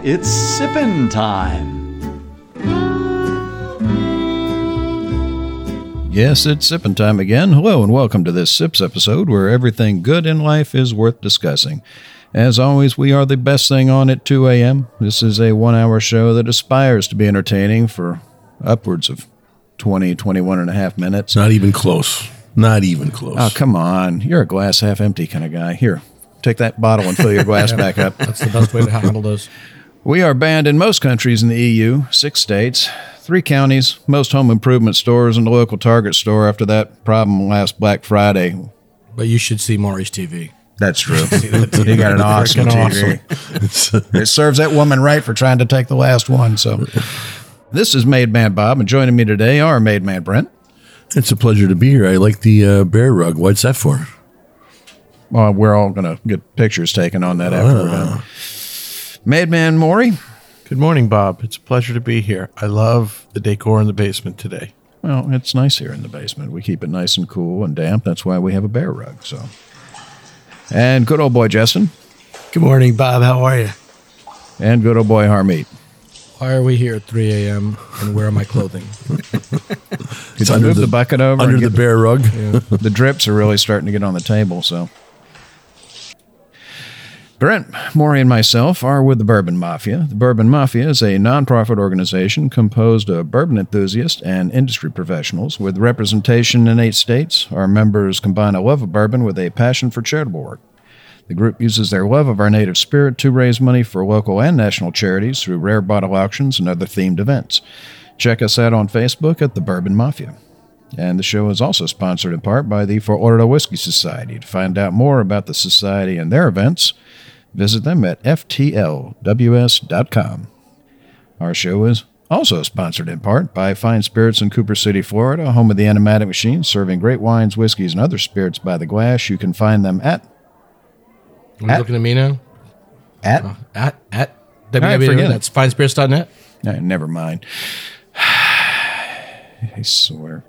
Now it's sippin' time. Yes, it's sipping time again. Hello, and welcome to this Sips episode where everything good in life is worth discussing. As always, we are the best thing on at 2 a.m. This is a one hour show that aspires to be entertaining for upwards of 20, 21 and a half minutes. Not even close. Not even close. Oh, come on. You're a glass half empty kind of guy. Here, take that bottle and fill your glass back up. That's the best way to handle those. We are banned in most countries in the EU, six states, three counties, most home improvement stores, and the local Target store after that problem last Black Friday. But you should see Maury's TV. That's true. he got an awesome Freaking TV. it serves that woman right for trying to take the last one. So, this is Made Man Bob, and joining me today are Made Man Brent. It's a pleasure to be here. I like the uh, bear rug. What's that for? Well, we're all going to get pictures taken on that after we're done. Made Maury. Good morning, Bob. It's a pleasure to be here. I love the decor in the basement today. Well, it's nice here in the basement. We keep it nice and cool and damp. That's why we have a bear rug. So, and good old boy Justin, Good morning, Bob. How are you? and good old boy Harmeet. Why are we here at 3 a.m. and where are my clothing? Could you under move the, the- bucket over? Under the get bear rug. the drips are really starting to get on the table. So, Brent, Maury, and myself are with the Bourbon Mafia. The Bourbon Mafia is a nonprofit organization composed of bourbon enthusiasts and industry professionals with representation in eight states. Our members combine a love of bourbon with a passion for charitable work. The group uses their love of our native spirit to raise money for local and national charities through rare bottle auctions and other themed events. Check us out on Facebook at the Bourbon Mafia. And the show is also sponsored in part by the Fort Lauderdale Whiskey Society. To find out more about the Society and their events, visit them at ftlws.com. Our show is also sponsored in part by Fine Spirits in Cooper City, Florida, home of the Enomatic Machine, serving great wines, whiskeys, and other spirits by the glass. You can find them at Are you At- looking at me now? at At at right, forget www. it. That's finespirits.net. eh, never mind. I swear.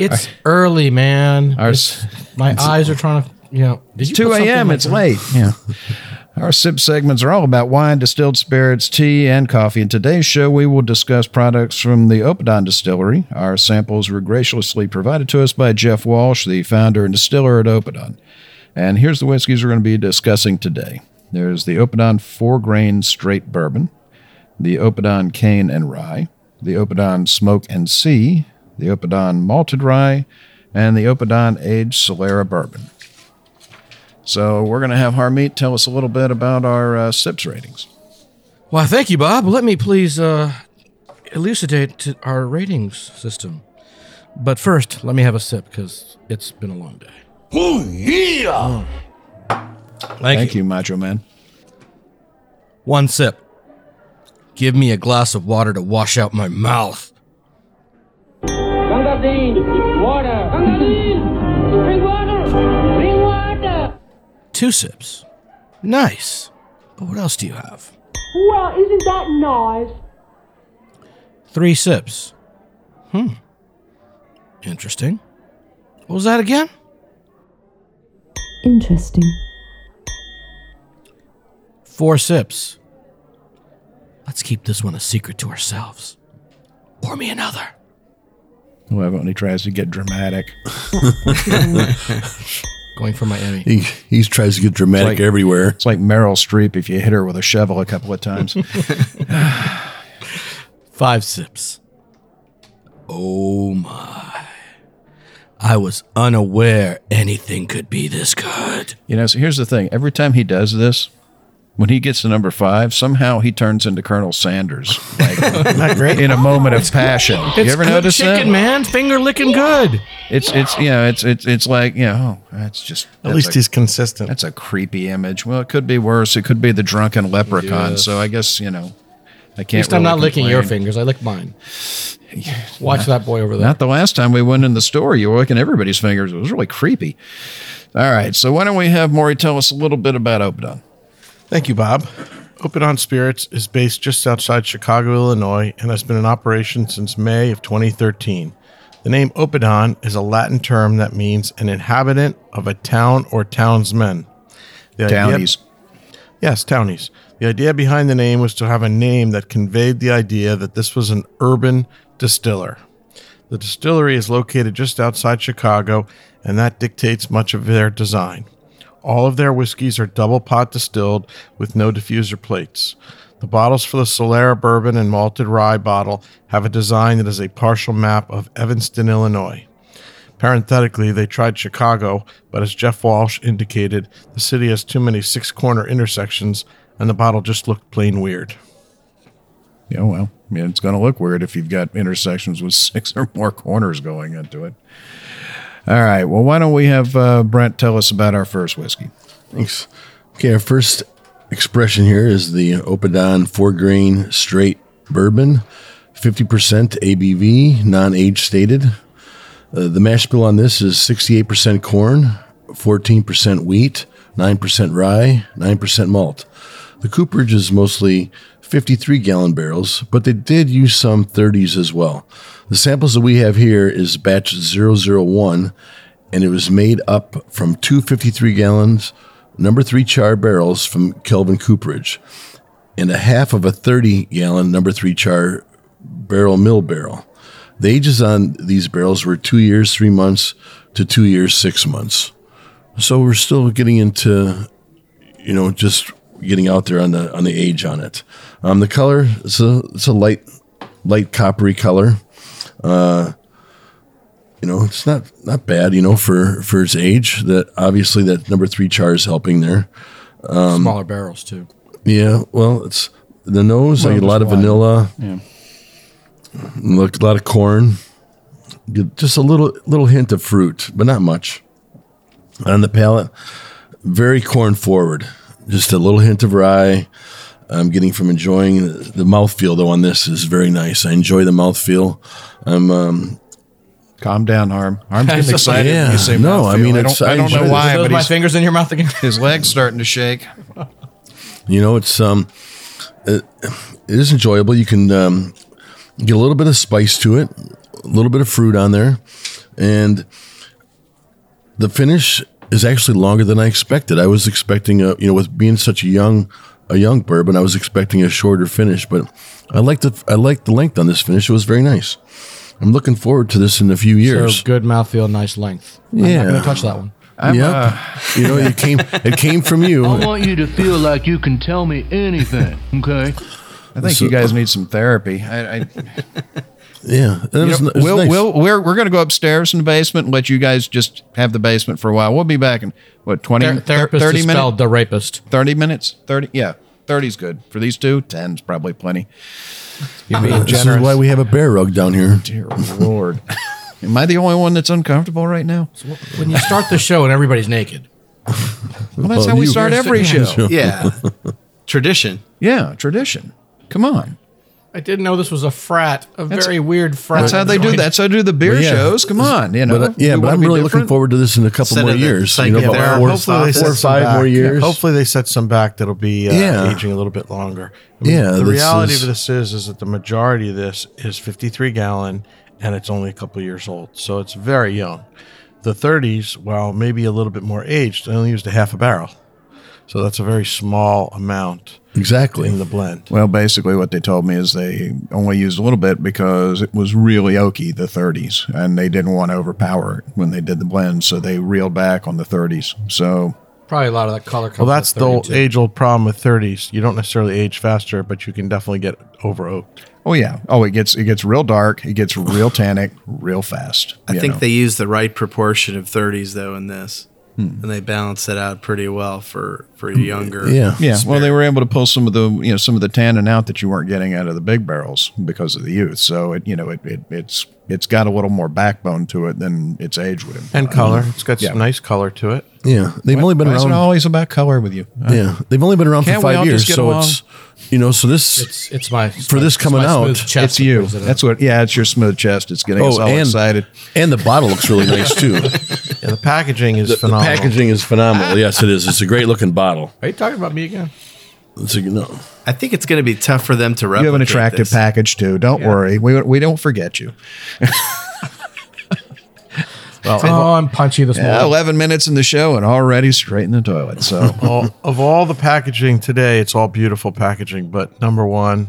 It's early, man. Our It's- my eyes are trying to, you know. Did 2 a.m. It's late. Yeah. Our sip segments are all about wine, distilled spirits, tea, and coffee. In today's show, we will discuss products from the Oppidan Distillery. Our samples were graciously provided to us by Jeff Walsh, the founder and distiller at Oppidan. And here's the whiskeys we're going to be discussing today. There's the Oppidan four grain straight bourbon, the Oppidan cane and rye, the Oppidan smoke and sea, the Oppidan malted rye, and the Oppidan aged Solera bourbon. So we're going to have Harmeet tell us a little bit about our uh, SIPS ratings. Why, thank you, Bob. Let me please uh, elucidate our ratings system. But first, let me have a sip because it's been a long day. Oh, yeah. Thank, Thank you. you, Macho Man. One sip. Give me a glass of water to wash out my mouth. Gunga Din, water. Gunga Din, Two sips. Nice. But what else do you have? Well, isn't that nice? Three sips. Hmm. Interesting. What was that again? Interesting. Four sips. Let's keep this one a secret to ourselves. Pour me another. Well, when he tries to get dramatic. Going for Miami. He, he tries to get dramatic like- everywhere. It's like Meryl Streep if you hit her with a shovel a couple of times. Five sips. Oh my. I was unaware anything could be this good. you know, so here's the thing. Every time he does this, when he gets to number five, somehow he turns into Colonel Sanders, like Not great. in a moment of passion. you ever good notice chicken, that? man. Finger licking good. It's it's you know it's it's it's like you know oh, that's just At that's least a, he's consistent. that's a creepy image. Well, it could be worse. It could be the drunken leprechaun. Yes. So I guess you know I can't. least I'm really not licking your fingers. I lick mine. Watch that boy over there. Not the last time we went in the store. You were licking everybody's fingers. It was really creepy. All right. So why don't we have Maury tell us a little bit about Oppidan? Thank you, Bob. Oppidan Spirits is based just outside Chicago, Illinois, and has been in operation since May of 2013. The name Oppidan is a Latin term that means an inhabitant of a town or townsman. The idea- Townies. Yes, townies. The idea behind the name was to have a name that conveyed the idea that this was an urban distiller. The distillery is located just outside Chicago, and that dictates much of their design. All of their whiskeys are double pot distilled with no diffuser plates. The bottles for the Solera bourbon and malted rye bottle have a design that is a partial map of Evanston, Illinois. Parenthetically, they tried Chicago, but as Jeff Walsh indicated, the city has too many six corner intersections and the bottle just looked plain weird. Yeah, well, I mean, it's going to look weird if you've got intersections with six or more corners going into it. All right. Well, why don't we have uh, Brent tell us about our first whiskey? Thanks. Okay, our first expression here is the Oppidan four grain straight bourbon, 50% ABV, non age stated. Uh, the mash bill on this is 68% corn, 14% wheat, 9% rye, 9% malt. The cooperage is mostly 53 gallon barrels, but they did use some 30s as well. The samples that we have here is batch 001, and it was made up from two 53 gallons, number three char barrels from Kelvin Cooperage, and a half of a 30 gallon number three char barrel mill barrel. The ages on these barrels were two years, three months to two years, six months. So we're still getting into, you know, just getting out there on the on the age on it. Um, the color it's a it's a light light coppery color. Uh, you know, it's not not bad. You know, for for its age. That obviously that number three char is helping there. Um, Smaller barrels too. Yeah, well, it's the nose. I get a lot of wide. vanilla. Yeah. Look, a lot of corn. Just a little little hint of fruit, but not much. On the palate, very corn forward. Just a little hint of rye. I'm getting from enjoying the, the mouthfeel though on this is very nice. I enjoy the mouthfeel. I'm um, Calm down, Harm. Harm's getting just excited. like- when you say No, mouthfeel. I mean, I it's- don't, I I don't enjoy know why, Are but my fingers in your mouth again? his leg's starting to shake. You know, it's um, it, it is enjoyable. You can um, get a little bit of spice to it, a little bit of fruit on there, and the finish is actually longer than I expected. I was expecting a, you know, with being such a young, a young bourbon, I was expecting a shorter finish, but I liked the I liked the length on this finish. It was very nice. I'm looking forward to this in a few years. So good mouthfeel, nice length. Yeah, I'm not Yeah. going to touch that one. I'm, yep. uh, you know, it came it came from you. I want you to feel like you can tell me anything, okay? I think you guys need some therapy. I, I, Yeah, you was, know, was we'll, nice. we'll, we're we're going to go upstairs in the basement and let you guys just have the basement for a while. We'll be back in what 20, Ther- therapist 30 is minutes? spelled the rapist. 30 minutes? 30? Yeah, 30's good. For these two, 10's probably plenty. You're being uh, This is why we have a bear rug down here. Dear Lord. Am I the only one that's uncomfortable right now? When you start the show and everybody's naked, Well, that's Well, how we start every show. Yeah. Tradition. Yeah, tradition. Come on. I didn't know this was a frat, a very weird frat. That's how they do. joint. That's how they do the beer yeah. shows. Come on, you know. But, uh, yeah, but I'm be really looking forward to this in a couple Instead more of the years. You know, yeah, about four, hopefully they or set some five back. more years. Hopefully they set some back that'll be uh, Yeah. aging a little bit longer. Yeah, the reality is- of this is is that the majority of this is 53 gallon and it's only a couple years old, so it's very young. The 30s, while maybe a little bit more aged, they only used a half a barrel, so that's a very small amount exactly. in the blend. Well, basically, what they told me is they only used a little bit because it was really oaky, the 30s, and they didn't want to overpower it when they did the blend, so they reeled back on the 30s. So, Probably a lot of that color comes Well, that's the old age old problem with 30s. You don't necessarily age faster, but you can definitely get over oaked. oh yeah, oh it gets it gets real dark, it gets real tannic, real fast. I think know. they use the right proportion of 30s though in this. And they balance it out pretty well for for younger. Yeah. Yeah, well, they were able to pull some of the you know some of the tannin out that you weren't getting out of the big barrels because of the youth. So it you know it, it it's it's got a little more backbone to it than its age would imply. And color. It's got Yeah. some nice color to it. Yeah. They've only been Why is it around. always about color with you? Uh, yeah. They've only been around for five years. So along? it's, you know, so this. It's it's my For this coming out, It's you. That's what. Yeah, it's your smooth chest. It's getting us Oh, all and excited. and the bottle looks really nice too. Yeah, the packaging is The, the phenomenal. packaging is phenomenal. Yes, it is. It's a great looking bottle. Are you talking about me again? It's a, no. I think it's going to be tough for them to replicate. You have an attractive this. package too. Don't worry. We we don't forget you. Oh, I'm punchy this Yeah, morning. Eleven minutes in the show and already straight in the toilet. So all, of all the packaging today, it's all beautiful packaging. But number one,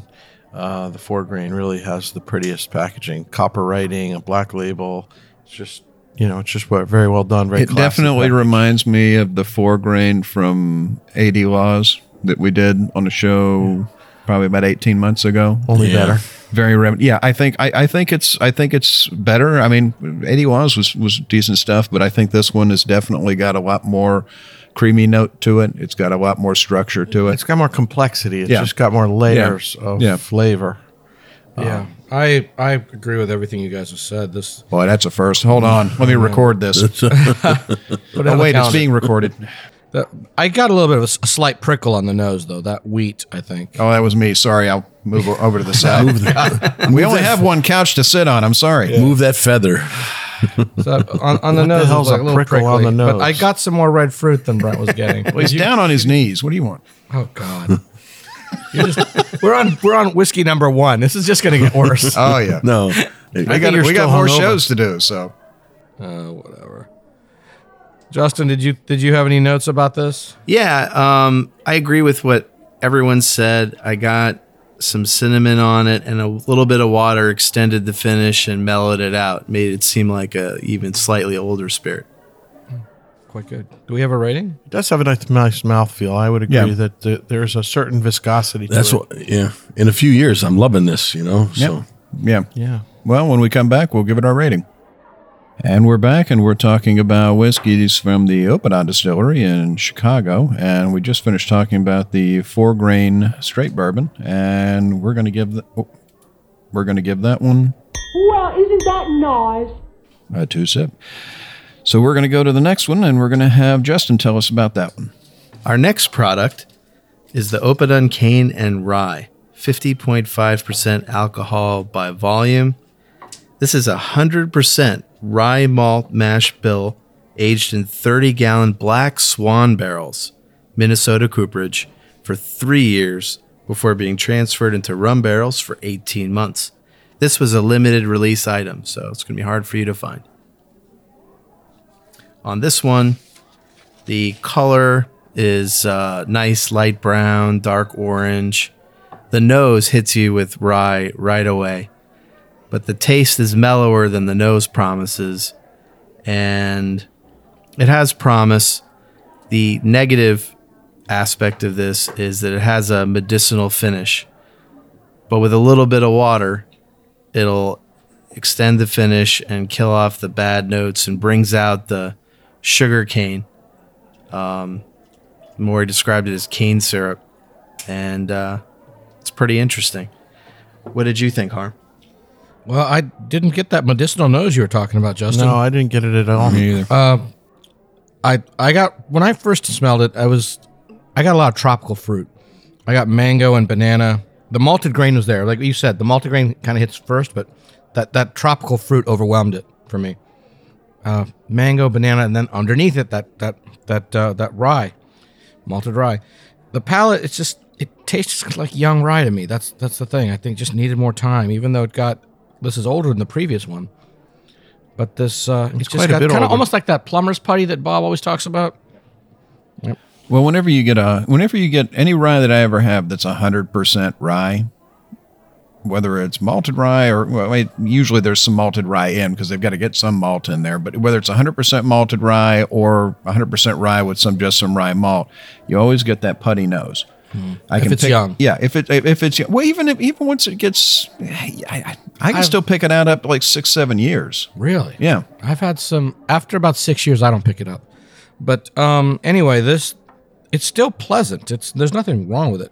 uh, the four grain really has the prettiest packaging. Copper writing, a black label. It's just you know, it's just very well done. Very it classy definitely packaging. reminds me of the four grain from AD Laws that we did on the show probably about eighteen months ago. only Yeah. better. Very rem- yeah. I think I, I think it's I think it's better. I mean, AD Laws was was decent stuff, but I think this one has definitely got a lot more creamy note to it. It's got a lot more structure to it. It's got more complexity. It's Yeah. just got more layers of Yeah. flavor. Yeah, um, I I agree with everything you guys have said. This Boy, that's a first. Hold on, let me record this. put it on Oh the wait, it's calendar. being recorded. The- I got a little bit of a, s- a slight prickle on the nose though. That wheat, I think. Oh, that was me. Sorry, I'll move o- over to the side. we only have one couch to sit on. I'm sorry. Move that feather. So on, on the What nose, it hell's was like a a little prickle on prickly, the But I got some more red fruit than Brent was getting. Well, he's down on his knees. What do you want? Oh God. You're just, we're on we're on whiskey number one. This is just going to get worse. Oh yeah. No. we got we got more hungover. shows to do. So Uh, whatever. Justin, did you did you have any notes about this? Yeah, um, I agree with what everyone said. I got some cinnamon on it, and a little bit of water extended the finish and mellowed it out, made it seem like a even slightly older spirit. Quite good. Do we have a rating? It does have a nice, nice mouthfeel. I would agree Yeah. that the, there's a certain viscosity to That's it. what. Yeah. In a few years, I'm loving this. You know. So. Yep. yeah. Yeah. Well, when we come back, we'll give it our rating. And we're back, and we're talking about whiskeys from the Oppidan Distillery in Chicago. And we just finished talking about the four grain straight bourbon, and we're going to give the, oh, we're going to give that one Well, isn't that nice? a two sip. So we're going to go to the next one, and we're going to have Justin tell us about that one. Our next product is the Oppidan Cane and Rye, 50.5% alcohol by volume. This is a 100% rye malt mash bill aged in 30 gallon black swan barrels, Minnesota cooperage, for three years before being transferred into rum barrels for 18 months. This was a limited release item, so it's going to be hard for you to find. On this one, the color is uh, nice light brown, dark orange. The nose hits you with rye right away, but the taste is mellower than the nose promises, and it has promise. The negative aspect of this is that it has a medicinal finish, but with a little bit of water, it'll extend the finish and kill off the bad notes and brings out the sugar cane. Um, Maury described it as cane syrup, and uh, it's pretty interesting. What did you think, Harm? Well, I didn't get that medicinal nose you were talking about, Justin. No, I didn't get it at all. either. I I got when I first smelled it, I was I got a lot of tropical fruit. I got mango and banana. The malted grain was there, like you said. The malted grain kind of hits first, but that that tropical fruit overwhelmed it for me. Uh, mango, banana, and then underneath it, that that that uh, that rye, malted rye. The palate, it's just it tastes like young rye to me. That's that's the thing. I think just needed more time, even though it got this is older than the previous one. But this, uh, it's, quite just a got bit kind of almost like that plumber's putty that Bob always talks about. Yep. Well, whenever you get a, whenever you get any rye that I ever have that's hundred percent rye, whether it's malted rye or well, wait, usually there's some malted rye in because they've got to get some malt in there. But whether it's hundred percent malted rye or hundred percent rye with some just some rye malt, you always get that putty nose. I If it's pick, young. yeah. If it if it's well, even if even once it gets, I, I, I can I've- still pick it out up like six seven years. Really? Yeah, I've had some after about six years. I don't pick it up, But um, anyway, this it's still pleasant. It's there's nothing wrong with it.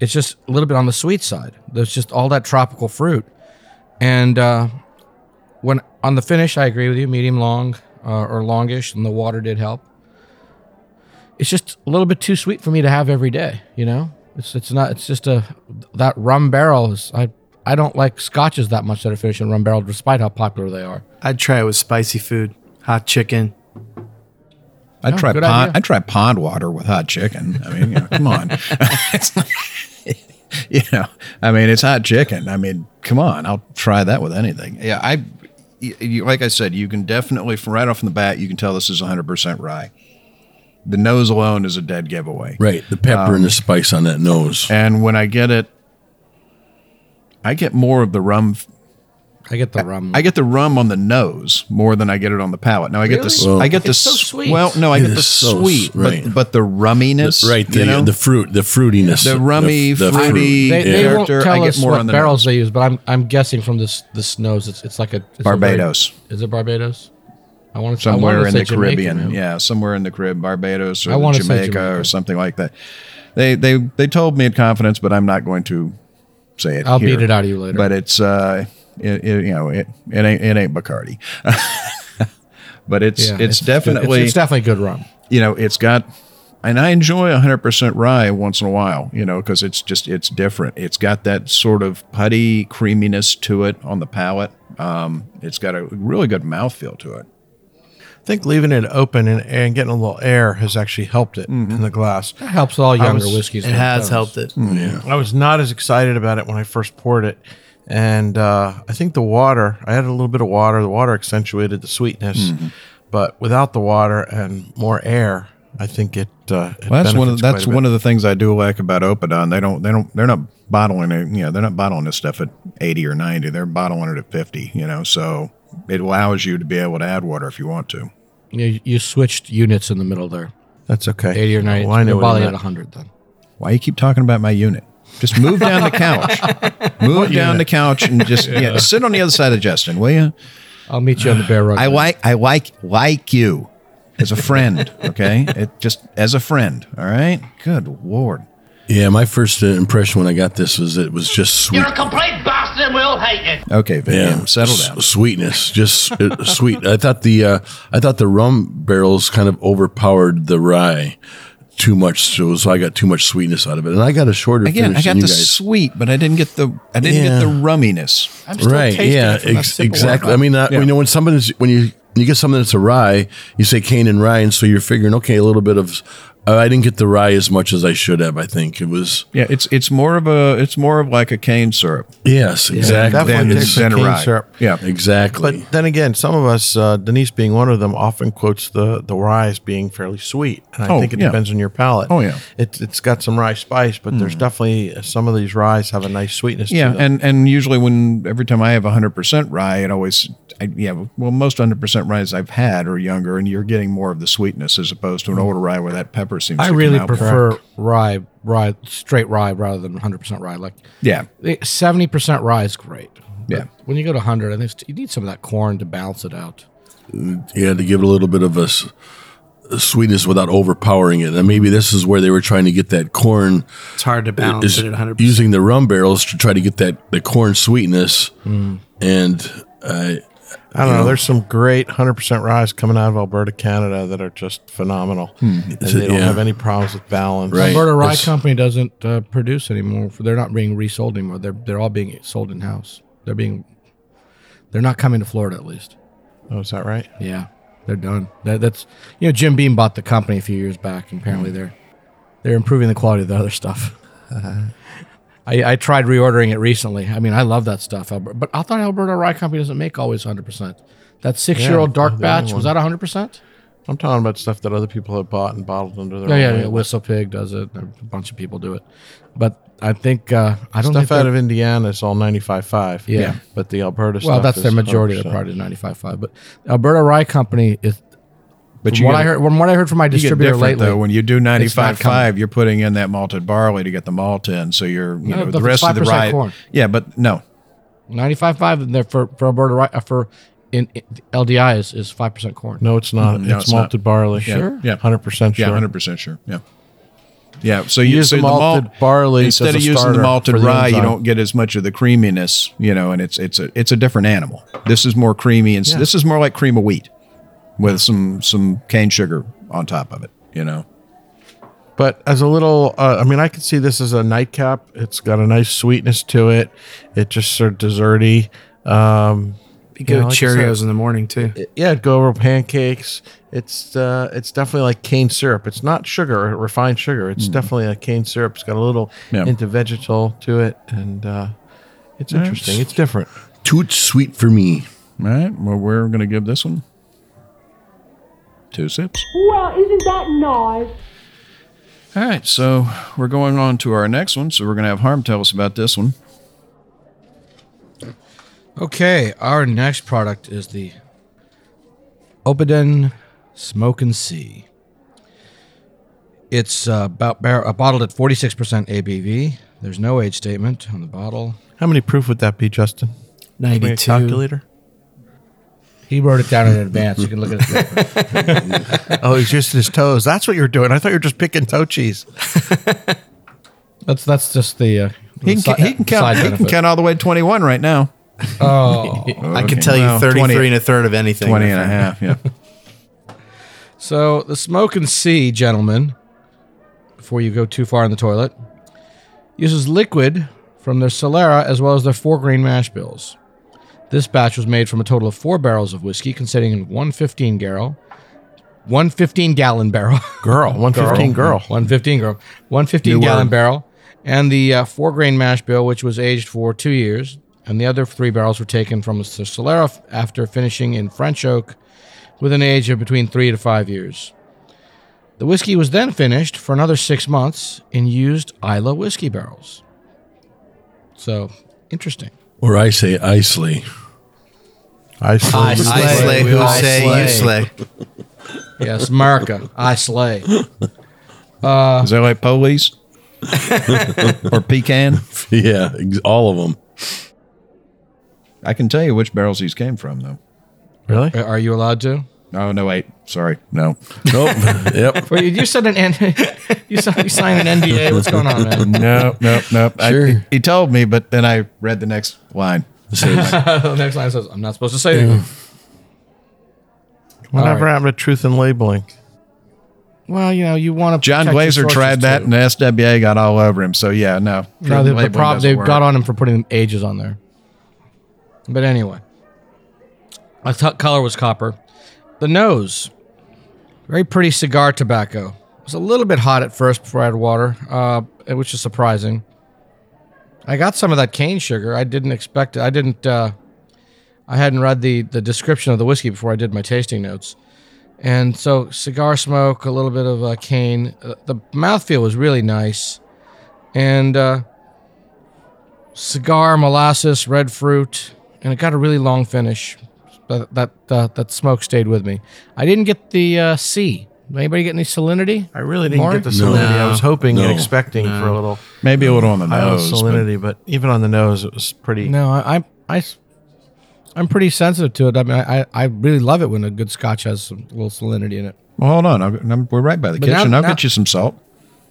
It's just a little bit on the sweet side. There's just all that tropical fruit, and uh, when on the finish, I agree with you, medium long uh, or longish, and the water did help. It's just a little bit too sweet for me to have every day. You know, it's it's not. It's just a that rum barrel is I. I don't like scotches that much that are finished in rum barrel, despite how popular they are. I'd try it with spicy food, hot chicken. I'd Oh, try pond. I'd try pond water with hot chicken. I mean, you know, come on. Not- you know, I mean, it's hot chicken. I mean, come on. I'll try that with anything. Yeah, I You, like I said, you can definitely from right off the bat, you can tell this is 100% rye. The nose alone is a dead giveaway. Right. The pepper Um, and the spice on that nose. And when I get it, I get more of the rum. I get the rum. I get the rum on the nose more than I get it on the palate. Now I get the s- Really? I get the so sweet. Well, no, I It get the so sweet, s- right. but, but the rumminess, right. The, you know? the fruit, the fruitiness. The rummy, fruity- they, they won't character, tell I get us more what on the barrels nose. they use, but I'm I'm guessing from this this nose, it's it's like a it's a very- Barbados. is it Barbados? I want to somewhere in the Jamaica, Caribbean. man. Yeah, somewhere in the Caribbean, Barbados or I wanna Jamaica, Jamaica. or something like that. They they they told me in confidence, but I'm not going to say it. I'll here. beat it out of you later. But it's uh, it, it, you know, it it ain't it ain't Bacardi. but it's Yeah, it's, good. definitely it's, it's definitely good rum. you know it's got and i enjoy 100% rye once in a while you know because it's just it's different it's got that sort of putty creaminess to it on the palate um, it's got a really good mouthfeel to it I think leaving it open and, and getting a little air has actually helped it Mm-hmm. in the glass. That helps all younger was- whiskeys. It has does. helped it. I was not as excited about it when I first poured it. And uh, I think the water, I added a little bit of water. The water accentuated the sweetness. Mm-hmm. But without the water and more air, I think it. Uh, it well that's one of benefits that's one of the things i do like about Oppidan they don't they don't they're not bottling it you know they're not bottling this stuff at 80 or 90 they're bottling it at 50 you know so it allows you to be able to add water if you want to You, you switched units in the middle there, That's okay. eighty or ninety. Well, I know You're what probably at meant. hundred then. Why you keep talking about my unit? Just move down the couch. Move down the couch and just yeah. sit on the other side of Justin, will you? I'll meet you on the bear rug. I like I like like you as a friend. Okay, it just as a friend. All right. Good lord. Yeah, my first uh, impression when I got this was it was just sweet. You're a complete bastard and we all hate you. Okay, Vivian, Yeah, settle s- down. Sweetness, just sweet. I thought the uh, I thought the rum barrels kind of overpowered the rye too much, so, so I got too much sweetness out of it, and I got a shorter Again, I got than the you guys. sweet, but I didn't get the I didn't Yeah. get the rumminess. I'm still right? tasting Yeah, it from that ex- sip of exactly. water. I mean, uh, Yeah. you know, when somebody's when you you get something that's a rye, you say cane and rye, and so you're figuring, okay, a little bit of. Uh, I didn't get the rye as much as I should have. I think it was Yeah, it's it's more of a it's more of like a cane syrup yes, exactly. definitely than, takes than a cane rye. syrup. Yeah, Exactly. But then again, some of us, uh, Denise being one of them, often quotes the the rye as being fairly sweet, and I Oh, think it yeah. depends on your palate. Oh, yeah. Hmm. it, it's got some rye spice, but there's definitely some of these ryes have a nice sweetness. Yeah, to them. and and usually when every time I have 100% rye, it always I, yeah, well most 100% ryes I've had are younger and you're getting more of the sweetness as opposed to an older rye where that pepper seems I to come really out more. prefer rye, rye, straight rye rather than 100% rye. Like Yeah. 70% rye is great. But Yeah. When you go to 100, I think it's- you need some of that corn to balance it out. Mm, yeah, to give it a little bit of a sweetness without overpowering it. And maybe this is where they were trying to get that corn It's hard to uh, balance is it at 100%. using the rum barrels to try to get that the corn sweetness. Mm. And uh, I don't know. There's some great 100% ryes coming out of Alberta, Canada, that are just phenomenal, hmm. and they don't yeah. have any problems with balance. Right. Alberta Rye That's- Company doesn't uh, produce anymore. They're not being resold anymore. They're they're all being sold in house. They're being they're not coming to Florida at least. Oh, is that right? Yeah, they're done. That, that's you know Jim Beam bought the company a few years back, and apparently hmm. they're they're improving the quality of the other stuff. Uh-huh. I, I tried reordering it recently. I mean, I love that stuff, Alber- but I thought Alberta Rye Company doesn't make always 100. percent That six year old dark batch was that 100. percent I'm talking about stuff that other people have bought and bottled under their Oh own yeah, yeah. Whistle Pig does it. A bunch of people do it, but I think uh, I don't Stuff out of Indiana is all 95.5. Yeah. But the Alberta stuff Well, that's their majority. They're 100%. part of 95.5. But Alberta Rye Company is. But From you what get- I heard, from what I heard from my distributor different lately, though when you do it's not 95.5 you're putting in that malted barley to get the malt in so you're you No, know but the rest of the 5% rye corn. Yeah, but no. 95.5 and they're for for Alberta Rye uh, for in, in LDI is is five percent corn. No, it's not. No, it's, it's not. malted barley. Yeah. Yeah. hundred percent sure. Yeah, hundred percent sure. Yeah. Yeah, so You you use so the the malted malt barley instead of using the malted for the rye, you don't get as much of the creaminess, you know, and it's it's a it's a different animal. This is more creamy, and Yeah. this is more like cream of wheat with some some cane sugar on top of it. You know, But as a little, uh, I mean, I can see this as a nightcap. It's got a nice sweetness to it. It just sort of desserty. Um, Be you good know, like I said, Cheerios in the morning too. yeah, it'd go over pancakes. It's uh, it's definitely like cane syrup. It's not sugar, refined sugar. It's definitely a cane syrup. It's got a little Yeah. hint of vegetal to it, and uh, it's interesting. It's different. Toot sweet for me. all right. Well, we're gonna give this one two sips. Well, isn't that nice? All right, so we're going on to our next one. So we're gonna have Harm tell us about this one. Okay, our next product is the Oppidan Smoke and Sea. It's uh, about bar- uh, bottled at 46% ABV. There's no age statement on the bottle. How many proof would that be, Justin? Give me a 92. calculator. He wrote it down in advance. You can look at it. Oh, he's using his toes. That's what you're doing. I thought you were just picking toe cheese. that's that's just the. Uh, He can, si- he can count. side He can count all the way to twenty-one right now. Oh, I can tell you Well, 33 20 and a third of anything. 20 and a half. Yeah. So the smoke and sea, gentlemen, before you go too far in the toilet, uses liquid from their Solera as well as their four grain mash bills. This batch was made from a total of four barrels of whiskey, consisting of one 15 barrel, one 15 gallon barrel, Girl, 115 girl. one 15 girl, one 15 New gallon word. barrel, and the uh, four grain mash bill, which was aged for two years, and the other three barrels were taken from the Solera f- after finishing in French oak with an age of between three to five years. The whiskey was then finished for another six months in used Islay whiskey barrels. So interesting. Or I say Isley. I slay. I slay, who I say you slay. slay. Yes, America, I slay. Is that like police or pecan? Yeah, ex- all of them. I can tell you which barrels these came from, though. Really? Uh, are you allowed to? Oh no, wait. Sorry, no. Nope. yep. Well, you, you said an N- you, signed, you signed an NDA. What's going on, man? No, no, no. I- Sure. he, he told me, but then I read the next line. the next line says, "I'm not supposed to say anything." Whatever right. happened to truth in labeling? Well, you know, you want to. John Glaser tried that, and the SWA got all over him. So yeah, no. no, the, the prob- they work. got on him for putting ages on there. But anyway, I thought color was copper. The nose, very pretty cigar tobacco. It was a little bit hot at first before I had water, uh, which is surprising. I got some of that cane sugar. I didn't expect it. I didn't. Uh, I hadn't read the the description of the whiskey before I did my tasting notes, and so cigar smoke, a little bit of uh, cane. Uh, the mouthfeel was really nice, and uh, cigar, molasses, red fruit, and it got a really long finish. That that uh, that smoke stayed with me. I didn't get the uh, sea. Anybody get any salinity? I really didn't More? get the salinity. I was hoping and No. expecting for a little maybe a little on the high nose. but- salinity, but, even on the nose, it was pretty. No, I, I, I, I'm pretty sensitive to it. I mean, I, I really love it when a good Scotch has some little salinity in it. Well, hold on. I'll, I'm, we're right by the But now- kitchen. I'll now- get you some salt.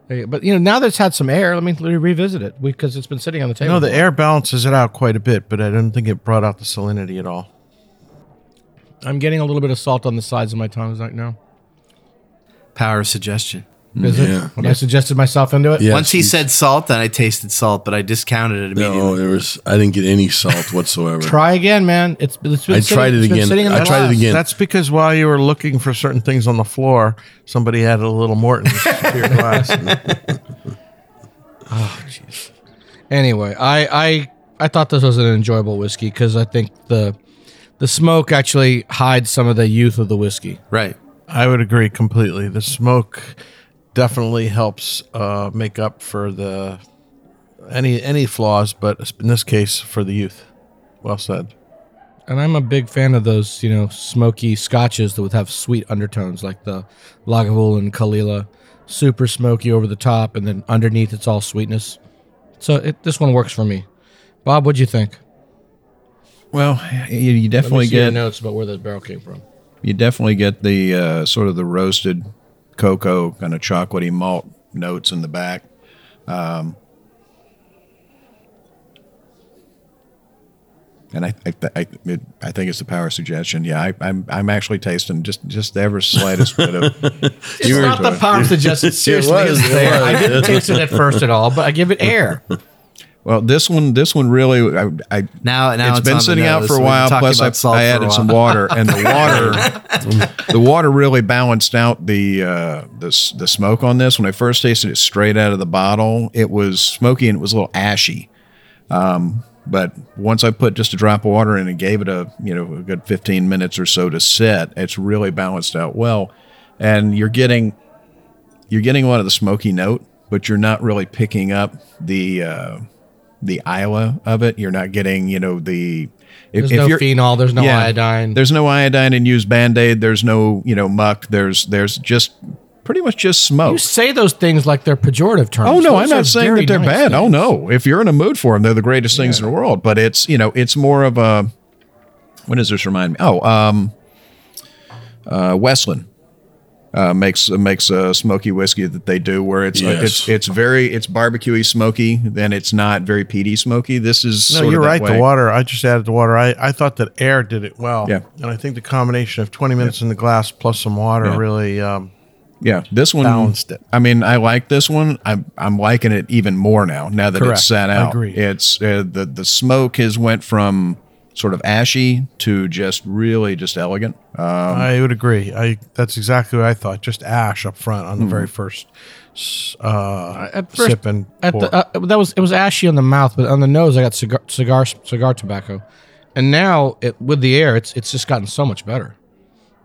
Hey, But you know, now that it's had some air, let me re- revisit it because it's been sitting on the table. No, the air balances it out quite a bit, but I don't think it brought out the salinity at all. I'm getting a little bit of salt on the sides of my tongue right now. Power of suggestion. Mm-hmm. Is Yeah. it? When I suggested myself into it. Yes, Once he said salt, then I tasted salt, but I discounted it immediately. No, there was. I didn't get any salt whatsoever. Try again, man. It's, it's been I sitting- tried it it's again. sitting in I the tried it again. That's because while you were looking for certain things on the floor, somebody had a little Morton's to your glass. Oh, jeez. Anyway, I I I thought this was an enjoyable whiskey because I think the the smoke actually hides some of the youth of the whiskey. Right. I would agree completely. The smoke definitely helps uh, make up for the any any flaws, but in this case, for the youth. Well said. And I'm a big fan of those, you know, smoky scotches that would have sweet undertones, like the Lagavulin and Caol Ila, super smoky over the top, and then underneath it's all sweetness. So it, this one works for me. Bob, what'd you think? Well, you, you Let me definitely see your get notes about where the barrel came from. You definitely get the uh, sort of the roasted cocoa kind of chocolatey malt notes in the back. Um, and I I, I, it, I think it's the power suggestion. Yeah, I, I'm I'm actually tasting just just the ever slightest bit of. It's not the power suggestion. Seriously, was, it there. was. I didn't taste it at first at all, but I give it air. Well, this one this one really I, I Now, now it's it's been sitting out for a while. Plus, I, I added some water, and the water, the water really balanced out the uh, the the smoke on this. When I first tasted it straight out of the bottle, it was smoky and it was a little ashy. Um, but once I put just a drop of water in and gave it a you know a good fifteen minutes or so to sit, it's really balanced out well, and you're getting you're getting a lot of the smoky note, but you're not really picking up the uh, the Iowa of it. You're not getting, you know, the if, There's no you're- phenol. There's no Yeah. iodine. There's no iodine in used Band Aid. There's no, you know, muck. There's there's just pretty much just smoke. you say those things like they're pejorative terms. Oh no, Those I'm not saying that they're nice bad. Oh no, if you're in a mood for them, they're the greatest things in the world. But it's you know it's more of a what does this remind me? Oh, um, uh, Westland uh, makes makes a smoky whiskey that they do where it's Yes. it's it's very it's barbecuey smoky, then it's not very peaty smoky. This is No, sort you're that right. way. The water. I just added the water. I, I thought that air did it well. Yeah. And I think the combination of 20 minutes in the glass plus some water Yeah. really. Um, Yeah, this one Balanced it. I mean, I like this one. I'm I'm liking it even more now. Now that Correct. it's sat I out, agree. it's uh, the the smoke has went from sort of ashy to just really just elegant. Um, I would agree. I that's exactly what I thought. Just ash up front on the very first uh, At first, sip and at the, uh, that was it was ashy on the mouth, but on the nose I got cigar cigar cigar tobacco, and now it, with the air, it's it's just gotten so much better.